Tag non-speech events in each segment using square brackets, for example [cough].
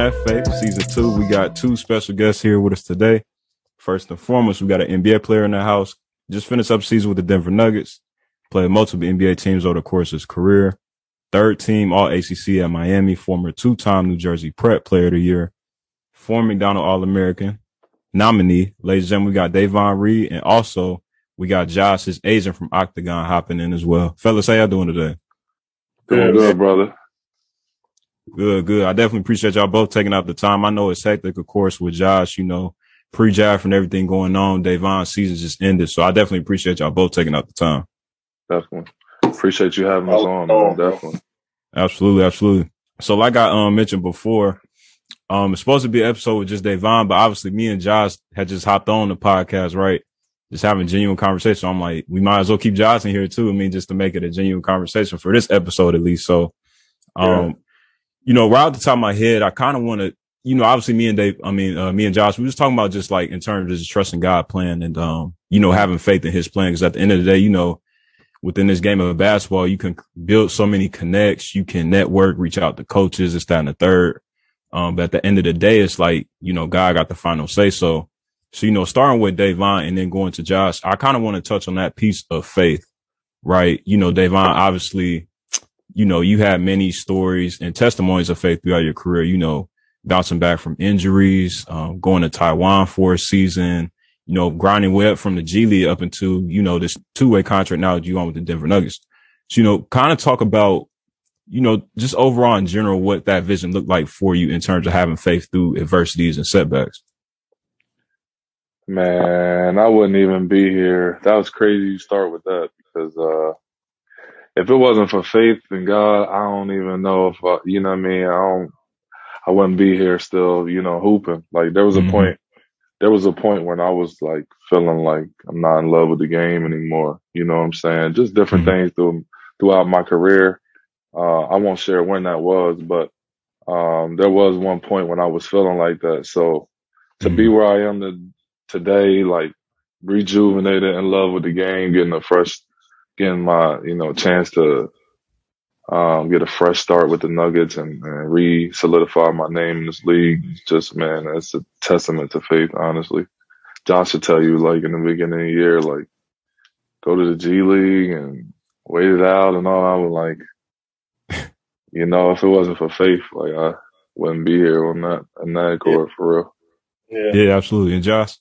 Starting at Faith, season two. We got two special guests here with us today. First and foremost, we got an NBA player in the house. Just finished up season with the Denver Nuggets. Played multiple NBA teams over the course of his career. Third team All ACC at Miami. Former two-time New Jersey Prep Player of the Year. Former McDonald All American nominee. Ladies and gentlemen, we got Davon Reed, and also we got Josh, his agent from Octagon, hopping in as well. Fellas, how y'all doing today? Doing good, brother. Good, good. I definitely appreciate y'all both taking out the time. I know it's hectic, of course, with Josh, you know, pre-draft and everything going on. Davon season just ended. So I definitely appreciate y'all both taking out the time. Definitely. Appreciate you having us on, man. Definitely. Absolutely, absolutely. So like I um mentioned before, um it's supposed to be an episode with just Davon, but obviously me and Josh had just hopped on the podcast, right? Just having genuine conversation. I'm like, we might as well keep Josh in here too. I mean, just to make it a genuine conversation for this episode at least. So um yeah you know, right at the top of my head, I kind of want to, you know, obviously me and Dave, I mean, uh, me and Josh, we was talking about just like in terms of just trusting God plan and, um, you know, having faith in his plan. Cause at the end of the day, you know, within this game of basketball, you can build so many connects. You can network, reach out to coaches, it's down the third. Um, but at the end of the day, it's like, you know, God got the final say. So, so, you know, starting with Davon and then going to Josh, I kind of want to touch on that piece of faith, right? You know, Davon, obviously, you know, you had many stories and testimonies of faith throughout your career, you know, bouncing back from injuries, um, going to Taiwan for a season, you know, grinding way up from the G League up into, you know, this two way contract now that you on with the Denver Nuggets. So, you know, kind of talk about, you know, just overall in general, what that vision looked like for you in terms of having faith through adversities and setbacks. Man, I wouldn't even be here. That was crazy you start with that because, uh, if it wasn't for faith in God, I don't even know if I, you know what I mean. I don't, I wouldn't be here still, you know, hooping. Like there was a mm-hmm. point, there was a point when I was like feeling like I'm not in love with the game anymore. You know what I'm saying? Just different mm-hmm. things through, throughout my career. Uh, I won't share when that was, but um, there was one point when I was feeling like that. So to mm-hmm. be where I am to, today, like rejuvenated, in love with the game, getting a fresh getting my, you know, chance to um, get a fresh start with the Nuggets and, and re solidify my name in this league. Just man, it's a testament to faith, honestly. Josh should tell you, like in the beginning of the year, like go to the G League and wait it out and all. I was like, [laughs] you know, if it wasn't for faith, like I wouldn't be here on that on that court yeah. for real. Yeah. yeah, absolutely. And Josh,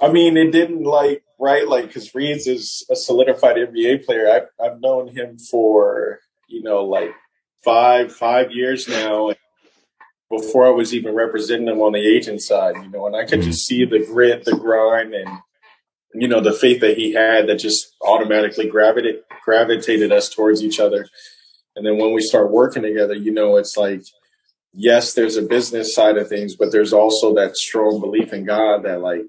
I mean, it didn't like right? Like, because Reeds is a solidified NBA player. I've, I've known him for, you know, like five, five years now. Before I was even representing him on the agent side, you know, and I could just see the grit, the grind, and, you know, the faith that he had that just automatically gravitated, gravitated us towards each other. And then when we start working together, you know, it's like, yes, there's a business side of things, but there's also that strong belief in God that like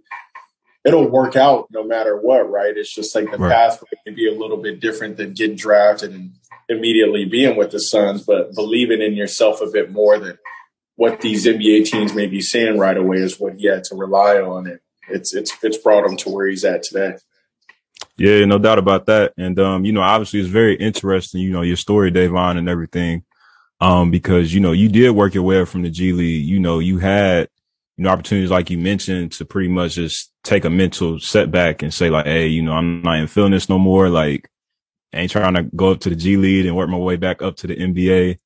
it'll work out no matter what, right? It's just like the right. pathway can be a little bit different than getting drafted and immediately being with the Suns, but believing in yourself a bit more than what these NBA teams may be saying right away is what he had to rely on. And it's it's it's brought him to where he's at today. Yeah, no doubt about that. And um, you know, obviously it's very interesting, you know, your story, Davon, and everything. Um, because, you know, you did work your way up from the G League. You know, you had you know, opportunities like you mentioned to pretty much just take a mental setback and say like, Hey, you know, I'm not even feeling this no more. Like I ain't trying to go up to the G League and work my way back up to the NBA.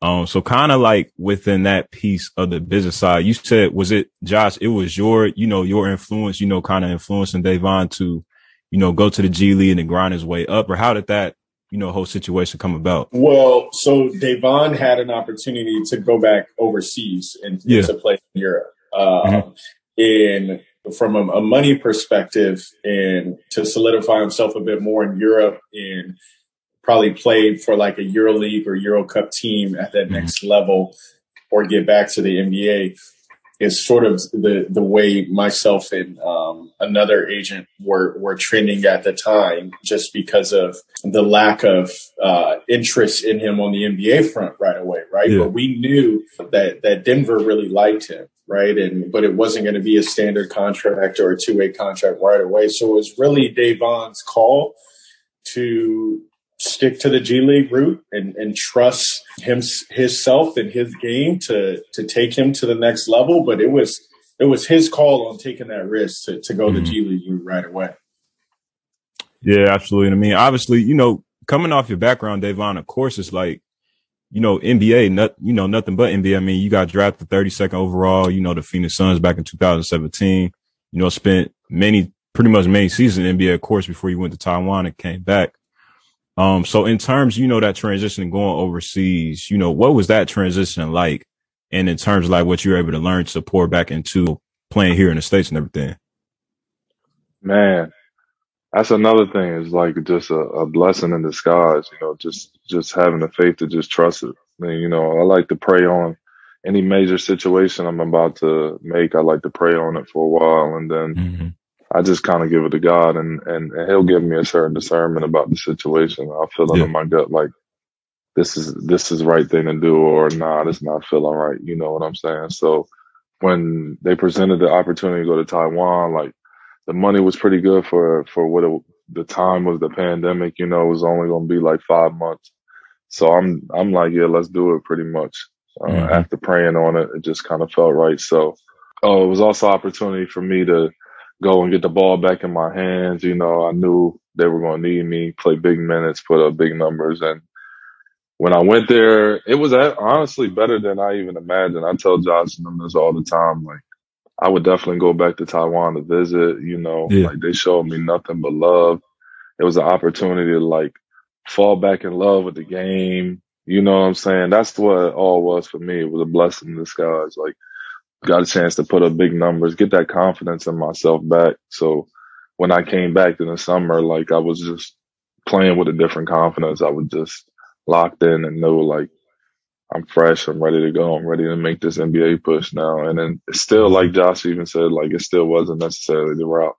Um, so kind of like within that piece of the business side, you said, was it Josh? It was your, you know, your influence, you know, kind of influencing Davon to, you know, go to the G League and grind his way up or how did that, you know, whole situation come about? Well, so Davon had an opportunity to go back overseas and, yeah. to play in Europe mm-hmm. Um, in from a, a, money perspective and to solidify himself a bit more in Europe and probably play for like a Euro League or Euro Cup team at that mm-hmm. next level or get back to the NBA is sort of the the way myself and um, another agent were were trending at the time, just because of the lack of uh, interest in him on the NBA front right away, right? Yeah. But we knew that that Denver really liked him, right? And but it wasn't going to be a standard contract or a two way contract right away. So it was really Davon's call to stick to the G League route and, and trust him himself and his game to to take him to the next level. But it was it was his call on taking that risk to, to go mm-hmm. the G League route right away. Yeah, absolutely. I mean, obviously, you know, coming off your background, Davon, of course, it's like, you know, NBA, not, you know, nothing but NBA. I mean, you got drafted 32nd overall, you know, the Phoenix Suns back in 2017, you know, spent many, pretty much many seasons in NBA, of course, before you went to Taiwan and came back. Um, so in terms, you know, that transition going overseas, you know, what was that transition like? And in terms of like what you were able to learn to pour back into playing here in the States and everything? Man, that's another thing is like just a, a, blessing in disguise, you know, just, just having the faith to just trust it. I mean, you know, I like to pray on any major situation I'm about to make. I like to pray on it for a while and then mm-hmm. I just kind of give it to God and, and, and, he'll give me a certain discernment about the situation. I'll feel yeah. in my gut like this is, this is right thing to do or nah, it's not feeling right. You know what I'm saying? So when they presented the opportunity to go to Taiwan, like the money was pretty good for for what it, the time was the pandemic. You know, it was only going to be like five months. So I'm I'm like, yeah, let's do it. Pretty much. Uh, mm-hmm. After praying on it, it just kind of felt right. So, oh, it was also opportunity for me to go and get the ball back in my hands. You know, I knew they were going to need me, play big minutes, put up big numbers, and when I went there, it was honestly better than I even imagined. I tell Josh and them this all the time. Like, I would definitely go back to Taiwan to visit. You know, yeah. like they showed me nothing but love. It was an opportunity to like fall back in love with the game. You know what I'm saying? That's what it all was for me. It was a blessing in disguise. Like, got a chance to put up big numbers, get that confidence in myself back. So when I came back in the summer, like I was just playing with a different confidence. I was just locked in and knew like I'm fresh. I'm ready to go. I'm ready to make this NBA push now. And then still, like Josh even said, like it still wasn't necessarily the route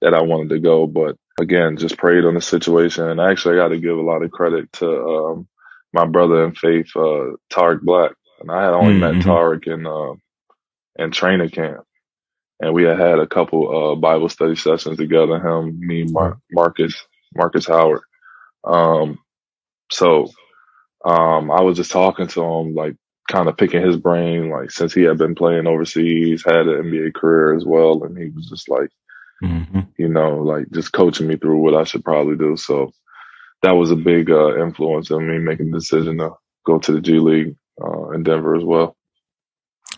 that I wanted to go. But again, just prayed on the situation. And actually, I got to give a lot of credit to um, my brother in faith, uh, Tarik Black. And I had only mm-hmm. met Tarik in uh, in training camp, and we had had a couple uh, Bible study sessions together. Him, me, Mar- Marcus, Marcus Howard. Um, so um, I was just talking to him, like kind of picking his brain, like since he had been playing overseas, had an NBA career as well, and he was just like, mm-hmm. you know, like just coaching me through what I should probably do. So that was a big uh, influence on me making the decision to go to the G League uh, in Denver as well.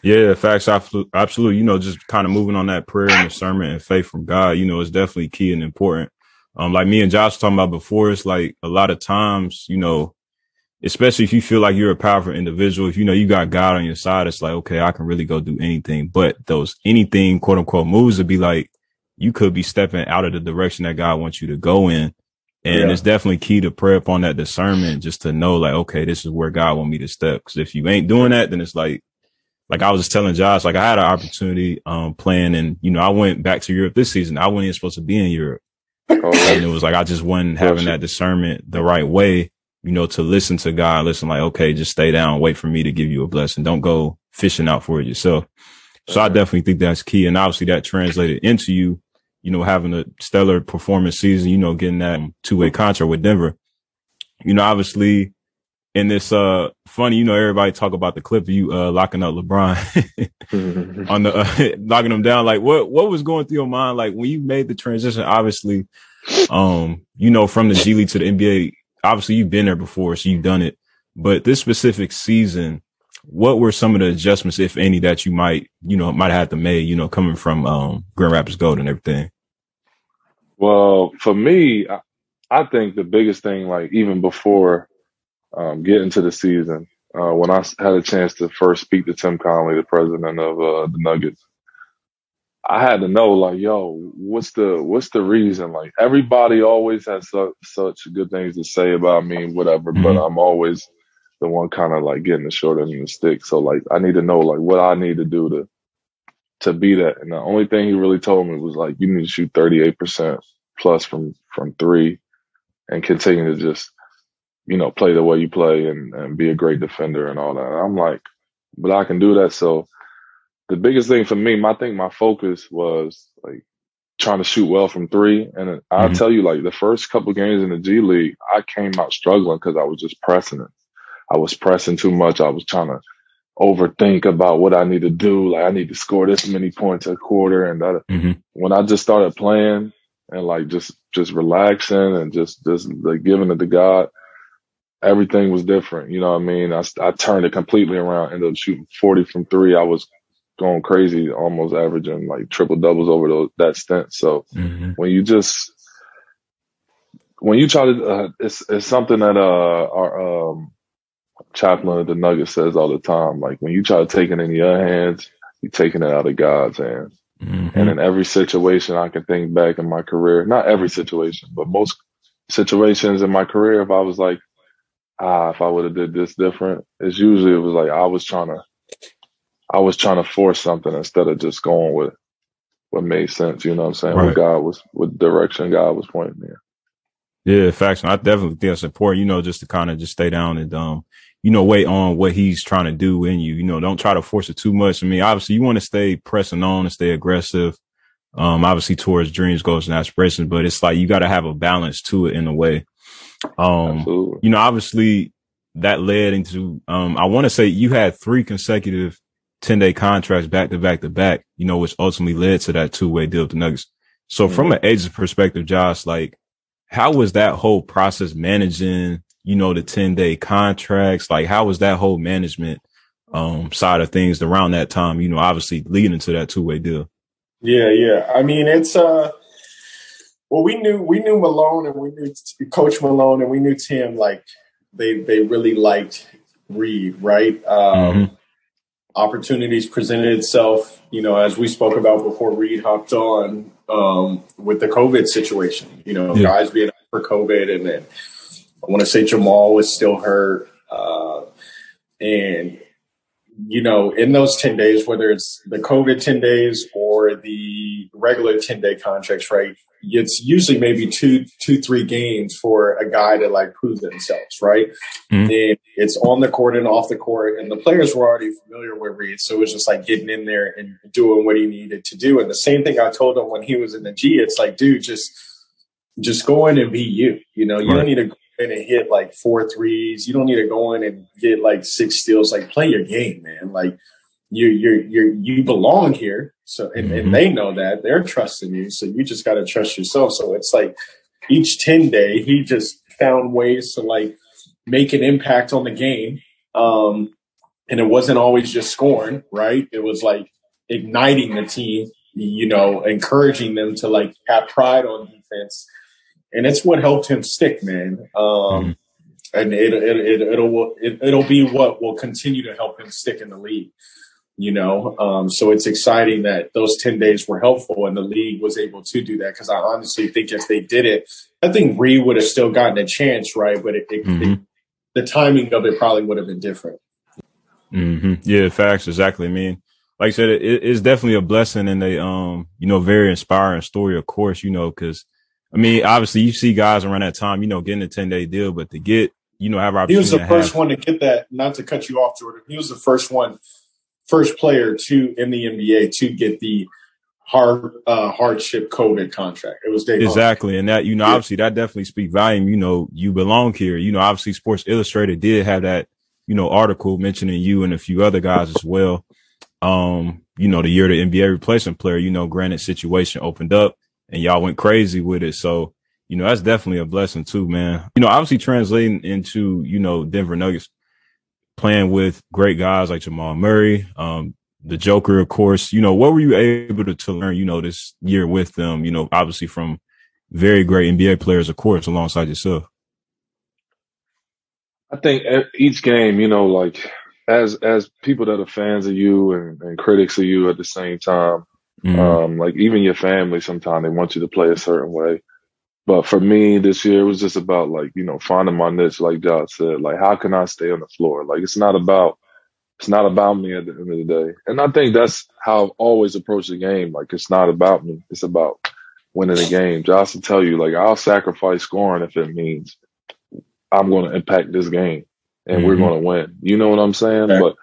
Yeah, facts, absolutely. You know, just kind of moving on that prayer and discernment and faith from God. You know, it's definitely key and important. Um, like me and Josh talking about before, it's like a lot of times, you know, especially if you feel like you're a powerful individual, if you know you got God on your side, it's like, okay, I can really go do anything. But those anything quote unquote moves would be like, you could be stepping out of the direction that God wants you to go in. And yeah. it's definitely key to pray upon that discernment just to know like, okay, this is where God want me to step. Cause if you ain't doing that, then it's like, like I was just telling Josh, like I had an opportunity, um, playing and, you know, I went back to Europe this season. I wasn't even supposed to be in Europe. Oh, and it was like, I just wasn't having that discernment the right way you know, to listen to God, listen like, okay, just stay down, wait for me to give you a blessing. Don't go fishing out for it yourself. So I definitely think that's key. And obviously that translated into you, you know, having a stellar performance season, you know, getting that two way contract with Denver. You know, obviously in this, uh, funny, you know, everybody talk about the clip of you, uh, locking up LeBron [laughs] on the, uh, [laughs] knocking him down. Like what, what was going through your mind? Like when you made the transition, obviously, um, you know, from the G League to the NBA, obviously you've been there before, so you've done it. But this specific season, what were some of the adjustments, if any, that you might, you know, might have to make, you know, coming from um, Grand Rapids Gold and everything? Well, for me, I, I think the biggest thing, like even before um, getting to the season, uh, when I had a chance to first speak to Tim Connelly, the president of uh, the Nuggets, I had to know, like, yo, what's the what's the reason? Like, everybody always has su- such good things to say about me, whatever. Mm-hmm. But I'm always the one kind of like getting the short end of the stick. So like, I need to know like what I need to do to to be that. And the only thing he really told me was like, you need to shoot 38 percent plus from from three, and continue to just you know play the way you play and and be a great defender and all that. And I'm like, but I can do that. So the biggest thing for me, I think my focus was like trying to shoot well from three. And I'll Mhm. tell you, like the first couple games in the G League, I came out struggling because I was just pressing it. I was pressing too much. I was trying to overthink about what I need to do. Like I need to score this many points a quarter. And that, Mhm. when I just started playing and like just just relaxing and just just like giving it to God, everything was different. You know what I mean? I, I turned it completely around. Ended up shooting forty from three. I was going crazy, almost averaging like triple doubles over those, that stint. So Mhm. when you just when you try to, uh, it's it's something that uh our um chaplain of the Nuggets says all the time. Like when you try to take it in your hands, you're taking it out of God's hands. Mhm. And in every situation I can think back in my career, not every situation, but most situations in my career, if I was like, ah, if I would have did this different, it's usually it was like I was trying to, I was trying to force something instead of just going with what made sense. You know what I'm saying? Right. What God was, what direction God was pointing me. in. Yeah, facts. I definitely think it's important, you know, just to kind of just stay down and, um, you know, wait on what he's trying to do in you. You know, don't try to force it too much. I mean, obviously you want to stay pressing on and stay aggressive. Um, obviously towards dreams, goals and aspirations, but it's like you got to have a balance to it in a way. Um, Absolutely. you know, obviously that led into, um, I want to say you had three consecutive 10 day contracts back to back to back, you know, which ultimately led to that two way deal with the Nuggets. So from an agent's perspective, Josh, like, how was that whole process managing, you know, the 10 day contracts? Like, how was that whole management, um, side of things around that time, you know, obviously leading into that two way deal? Yeah, yeah. I mean, it's uh, well, we knew we knew Malone and we knew Coach Malone and we knew Tim. Like they they really liked Reed, right? Um, Mhm. Opportunities presented itself, you know, as we spoke about before Reed hopped on um, with the COVID situation. You know, Yeah. guys being out for COVID, and then I want to say Jamal was still hurt, uh, and you know, in those 10 days, whether it's the COVID 10 days or the regular 10 day contracts, right? It's usually maybe two, two, three games for a guy to like prove themselves, right? Mhm. And it's on the court and off the court. And the players were already familiar with Reed. So it was just like getting in there and doing what he needed to do. And the same thing I told him when he was in the G, it's like, dude, just, just go in and be you. You know, you Right. don't need to in and hit like four threes. You don't need to go in and get like six steals. Like play your game, man. Like you you you you belong here. So and, Mhm. and they know that they're trusting you. So you just got to trust yourself. So it's like each ten day, he just found ways to like make an impact on the game. Um, and it wasn't always just scoring, right? It was like igniting the team, you know, encouraging them to like have pride on defense. And it's what helped him stick, man. Um, and it, it, it, it'll, it, it'll be what will continue to help him stick in the league, you know? Um, so it's exciting that those 10 days were helpful and the league was able to do that. Cause I honestly think if they did it, I think Reed would have still gotten a chance, right? But it, it, Mhm. it, the timing of it probably would have been different. hmm Yeah, facts. Exactly. I mean, like I said, it, it's definitely a blessing and a, um, you know, very inspiring story, of course, you know, cause I mean, obviously you see guys around that time, you know, getting a 10 day deal, but to get, you know, have our He was the first have- one to get that. Not to cut you off, Jordan. He was the first one, first player to in the NBA to get the hard uh, hardship COVID contract. It was Dave. Exactly. And that, you know, obviously that definitely speak volume. You know, you belong here. You know, obviously Sports Illustrated did have that, you know, article mentioning you and a few other guys as well. Um, you know, the year the NBA replacement player, you know, granted situation opened up and y'all went crazy with it. So, you know, that's definitely a blessing too, man. You know, obviously translating into, you know, Denver Nuggets playing with great guys like Jamal Murray, um, the Joker, of course. You know, what were you able to, to learn, you know, this year with them, you know, obviously from very great NBA players, of course, alongside yourself. I think each game, you know, like as as people that are fans of you and, and critics of you at the same time, Mhm. um, like even your family, sometimes they want you to play a certain way. But for me this year, it was just about like you know finding my niche, like Josh said. Like how can I stay on the floor? Like it's not about it's not about me at the end of the day. And I think that's how I've always approached the game. Like it's not about me. It's about winning the game. Josh will tell you, like I'll sacrifice scoring if it means I'm going to impact this game and we're Mhm. going to win. You know what I'm saying? But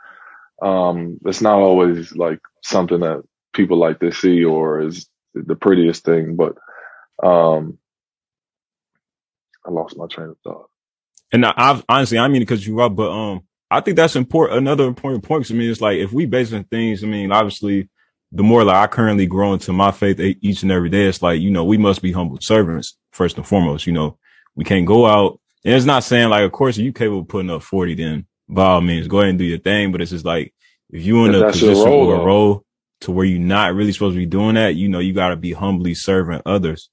um, it's not always like something that people like to see or is the prettiest thing, but um, I lost my train of thought. And I, I've honestly, I mean, because you up, but um, I think that's important. Another important point to me is like if we base on things. I mean, obviously, the more like I currently grow into my faith each and every day, it's like you know we must be humble servants first and foremost. You know, we can't go out. And it's not saying like, of course, you capable of putting up forty, then by all means, go ahead and do your thing. But it's just like if you in a position role, or a role to where you're not really supposed to be doing that, you know, you got to be humbly serving others.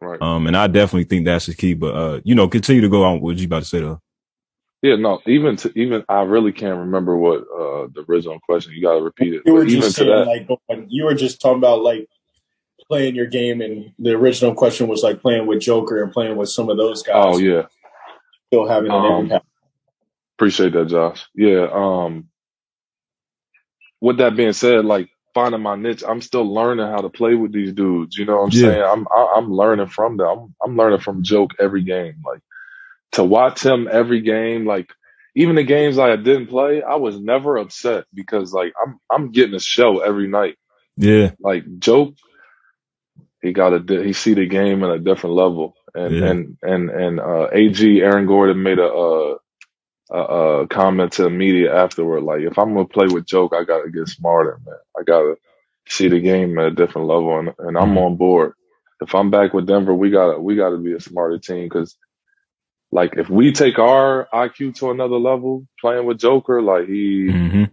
Right. Um, and I definitely think that's the key. But uh, you know, continue to go on. What you about to say though? Yeah, no, even to even I really can't remember what uh the original question. You got to repeat it. You were just saying that, like you were just talking about like playing your game, and the original question was like playing with Joker and playing with some of those guys. Oh yeah, still having an um, impact. Appreciate that, Josh. Yeah. Um. With that being said, like finding my niche, I'm still learning how to play with these dudes. You know what I'm yeah. saying? I'm I, am i am learning from them. I'm, I'm learning from Joke every game. Like to watch him every game, like even the games I didn't play, I was never upset because like I'm I'm getting a show every night. Yeah, like Joke, he got a he see the game at a different level, and yeah. and and and uh, Ag Aaron Gordon made a, a, a, a comment to the media afterward, like if I'm gonna play with Joke, I gotta get smarter, man. I gotta see the game at a different level, and, and I'm mm-hmm. on board. If I'm back with Denver, we gotta we gotta be a smarter team because like if we take our IQ to another level playing with Joker, like he mm-hmm.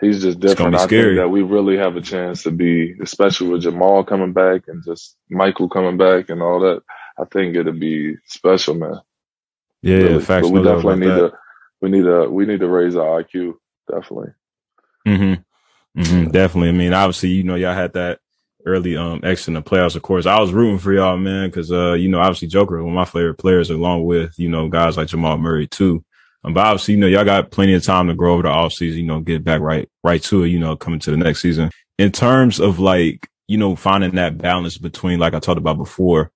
he's just different. I scary. think that we really have a chance to be, especially with Jamal coming back and just Michael coming back and all that. I think it'll be special, man. Yeah, really. yeah facts. But we definitely need that. to we need to we need to raise our IQ, definitely. Mm-hmm. Mm-hmm. Definitely. I mean, obviously, you know, y'all had that early um exit in the playoffs. Of course, I was rooting for y'all, man, because uh, you know, obviously Joker one of my favorite players, along with you know guys like Jamal Murray too. Um, but obviously, you know, y'all got plenty of time to grow over the offseason, you know, get back right right to it, you know, coming to the next season. In terms of like, you know, finding that balance between, like I talked about before,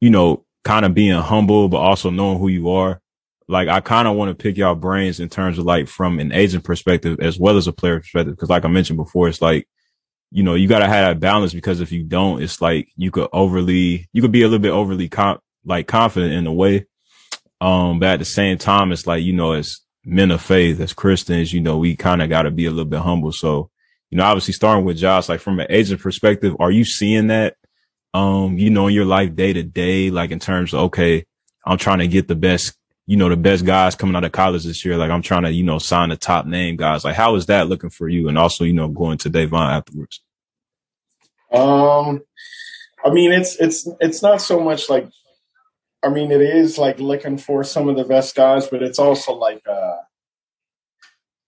you know, kind of being humble, but also knowing who you are. Like, I kind of want to pick y'all brains in terms of like from an agent perspective as well as a player perspective. Cause like I mentioned before, it's like, you know, you got to have that balance because if you don't, it's like you could overly, you could be a little bit overly com- like confident in a way. Um, but at the same time, it's like, you know, as men of faith, as Christians, you know, we kind of got to be a little bit humble. So, you know, obviously starting with Josh, like from an agent perspective, are you seeing that, um, you know, in your life day to day, like in terms of, okay, I'm trying to get the best you know, the best guys coming out of college this year. Like I'm trying to, you know, sign the top name guys. Like how is that looking for you? And also, you know, going to Davon afterwards. Um, I mean, it's, it's, it's not so much like, I mean, it is like looking for some of the best guys, but it's also like, uh,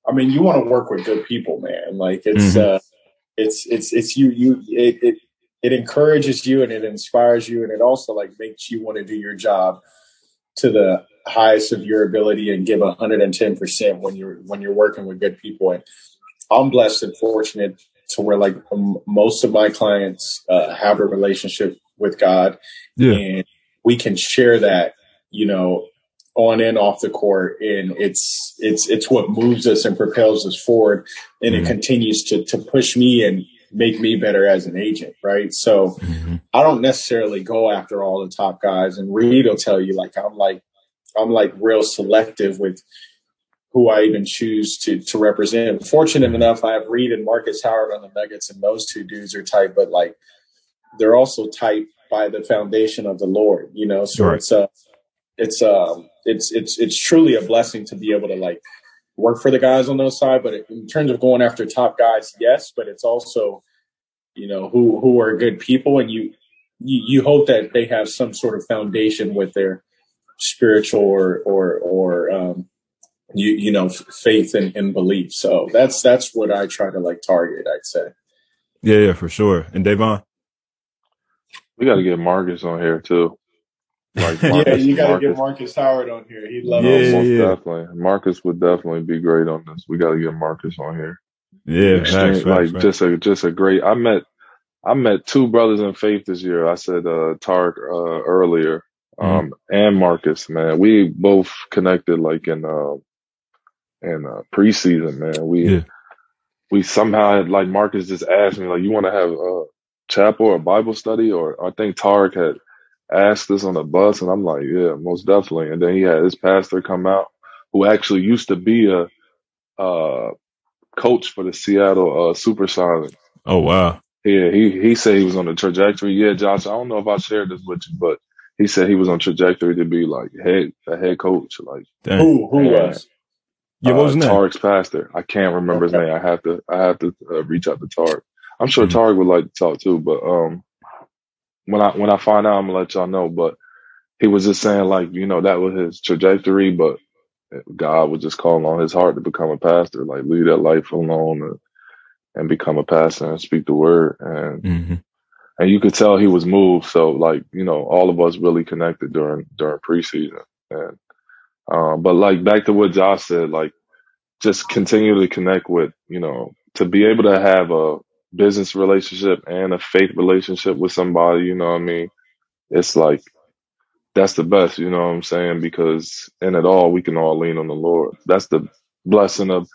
I mean, you want to work with good people, man. Like it's, mm-hmm. uh, it's, it's, it's you, you, it, it, it encourages you and it inspires you and it also like makes you want to do your job to the highest of your ability and give 110% when you're when you're working with good people and i'm blessed and fortunate to where like um, most of my clients uh, have a relationship with god yeah. and we can share that you know on and off the court and it's it's it's what moves us and propels us forward and mm-hmm. it continues to to push me and make me better as an agent right so mm-hmm. i don't necessarily go after all the top guys and reed will tell you like i'm like I'm like real selective with who I even choose to to represent. Fortunate enough, I have Reed and Marcus Howard on the Nuggets, and those two dudes are tight, but like they're also tight by the foundation of the Lord, you know. So right. it's a, it's um, it's it's it's truly a blessing to be able to like work for the guys on those side. But in terms of going after top guys, yes, but it's also you know who who are good people, and you you, you hope that they have some sort of foundation with their spiritual or or or um, you you know faith and, and belief. So that's that's what I try to like target. I'd say. Yeah, yeah, for sure. And Davon, we got to get Marcus on here too. Like [laughs] Marcus, yeah, you got to get Marcus Howard on here. He'd love yeah, most yeah. definitely. Marcus would definitely be great on this. We got to get Marcus on here. Yeah, facts, like facts, just a just a great. I met I met two brothers in faith this year. I said uh Tark uh, earlier, Mm-hmm. um, mm-hmm. and Marcus, man. We both connected like in uh, in uh, preseason, man. We yeah. we somehow had like Marcus just asked me like, you want to have a chapel or Bible study, or I think Tarik had asked this on the bus, and I'm like, yeah, most definitely. And then he had his pastor come out, who actually used to be a uh, coach for the Seattle uh, SuperSonics. Oh wow! Yeah, he he said he was on the trajectory. Yeah, Josh, I don't know if I shared this with you, but he said he was on trajectory to be like head a head coach. Like Dang. Who who And, was? Yeah, what was uh, his name? Tarik's pastor. I can't remember Okay. his name. I have to I have to uh, reach out to Tarik. I'm sure Mhm. Tarik would like to talk too, but um, when I when I find out, I'm gonna let y'all know. But he was just saying like you know that was his trajectory, but God was just calling on his heart to become a pastor, like leave that life alone and, and become a pastor and speak the word. And hmm and you could tell he was moved. So like you know, all of us really connected during during preseason. And um, but like back to what Josh said, like just continue to connect with you know to be able to have a business relationship and a faith relationship with somebody. You know what I mean? It's like that's the best. You know what I'm saying? Because in it all, we can all lean on the Lord. That's the blessing of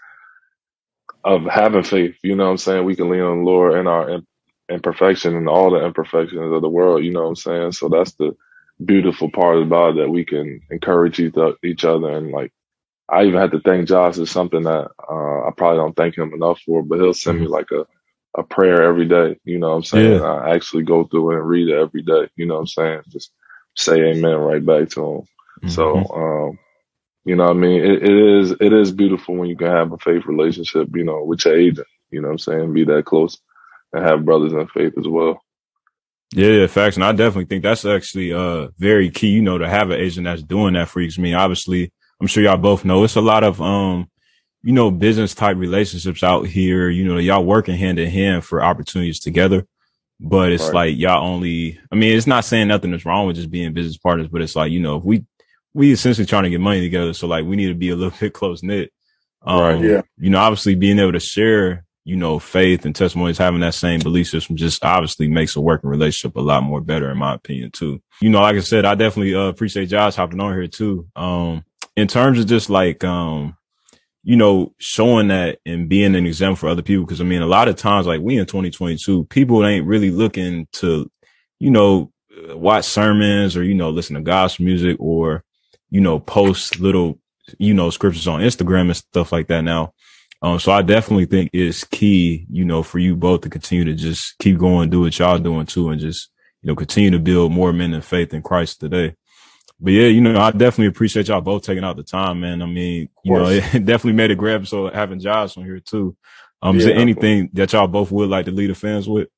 of having faith. You know what I'm saying? We can lean on the Lord in our imperfection and all the imperfections of the world. You know what I'm saying? So that's the beautiful part about it that we can encourage each, other. And like, I even had to thank Josh is something that uh, I probably don't thank him enough for, but he'll send me like a, a prayer every day. You know what I'm saying? Yeah. I actually go through it and read it every day. You know what I'm saying? Just say amen right back to him. So, Mhm. um, you know what I mean? It, it is, it is beautiful when you can have a faith relationship, you know, with your agent, you know what I'm saying? Be that close and have brothers in faith as well. Yeah, yeah, facts. And I definitely think that's actually uh very key, you know, to have an agent that's doing that for you. I mean, obviously, I'm sure y'all both know it's a lot of um, you know, business type relationships out here. You know, y'all working hand in hand for opportunities together. But it's Right. like y'all only I mean, it's not saying nothing is wrong with just being business partners, but it's like, you know, if we we essentially trying to get money together. So like we need to be a little [laughs] bit close knit. Um, Right. Yeah. you know, obviously being able to share, you know, faith and testimonies, having that same belief system just obviously makes a working relationship a lot more better, in my opinion, too. You know, like I said, I definitely uh, appreciate Josh hopping on here too. Um, in terms of just like, um, you know, showing that and being an example for other people. Cause I mean, a lot of times, like we in 2022, people ain't really looking to, you know, uh, watch sermons or, you know, listen to gospel music or, you know, post little, you know, scriptures on Instagram and stuff like that now. Um, so I definitely think it's key, you know, for you both to continue to just keep going, do what y'all doing too, and just, you know, continue to build more men in faith in Christ today. But yeah, you know, I definitely appreciate y'all both taking out the time, man. I mean, you know, [laughs] it definitely made a grab. So having Josh on here too. Um, is there anything that y'all both would like to lead the fans with?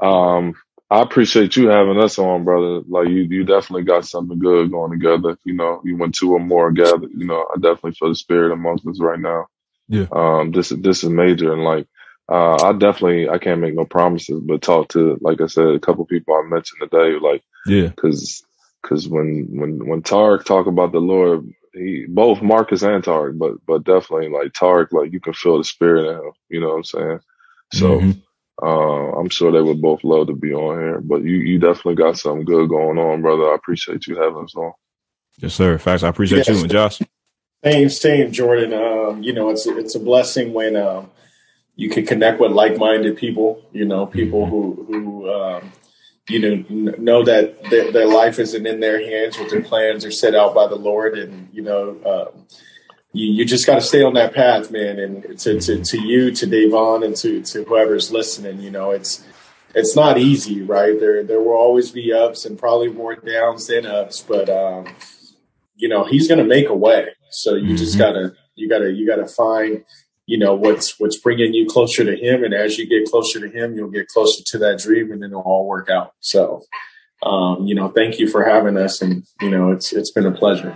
Um, I appreciate you having us on, brother. Like you, you definitely got something good going together. You know, you went two or more gathered. You know, I definitely feel the spirit amongst us right now. Yeah. Um, this is this is major, and like, uh, I definitely I can't make no promises, but talk to like I said, a couple people I mentioned today, like, Yeah. cause, cause when when when Tarik talk about the Lord, he both Marcus and Tarik, but but definitely like Tarik, like you can feel the spirit in him. You know what I'm saying? So. Mhm. Uh, I'm sure they would both love to be on here, but you, you definitely got something good going on, brother. I appreciate you having us on. yes, sir. Facts. I appreciate Yes. you and Josh. Same, same, Jordan. Um, you know, it's it's a blessing when um, you can connect with like-minded people. You know, people Mhm. who who um, you know kn- know that their, their life isn't in their hands, but their plans are set out by the Lord, and you know, um, you you just got to stay on that path, man. And to to, to you, to Davon, and to to whoever's listening, you know, it's it's not easy, right? There there will always be ups and probably more downs than ups, but um, you know he's going to make a way. So you just Mhm. gotta you gotta you gotta find you know what's what's bringing you closer to him, and as you get closer to him, you'll get closer to that dream, and then it'll all work out. So. Um, you know, thank you for having us, and you know, it's it's been a pleasure.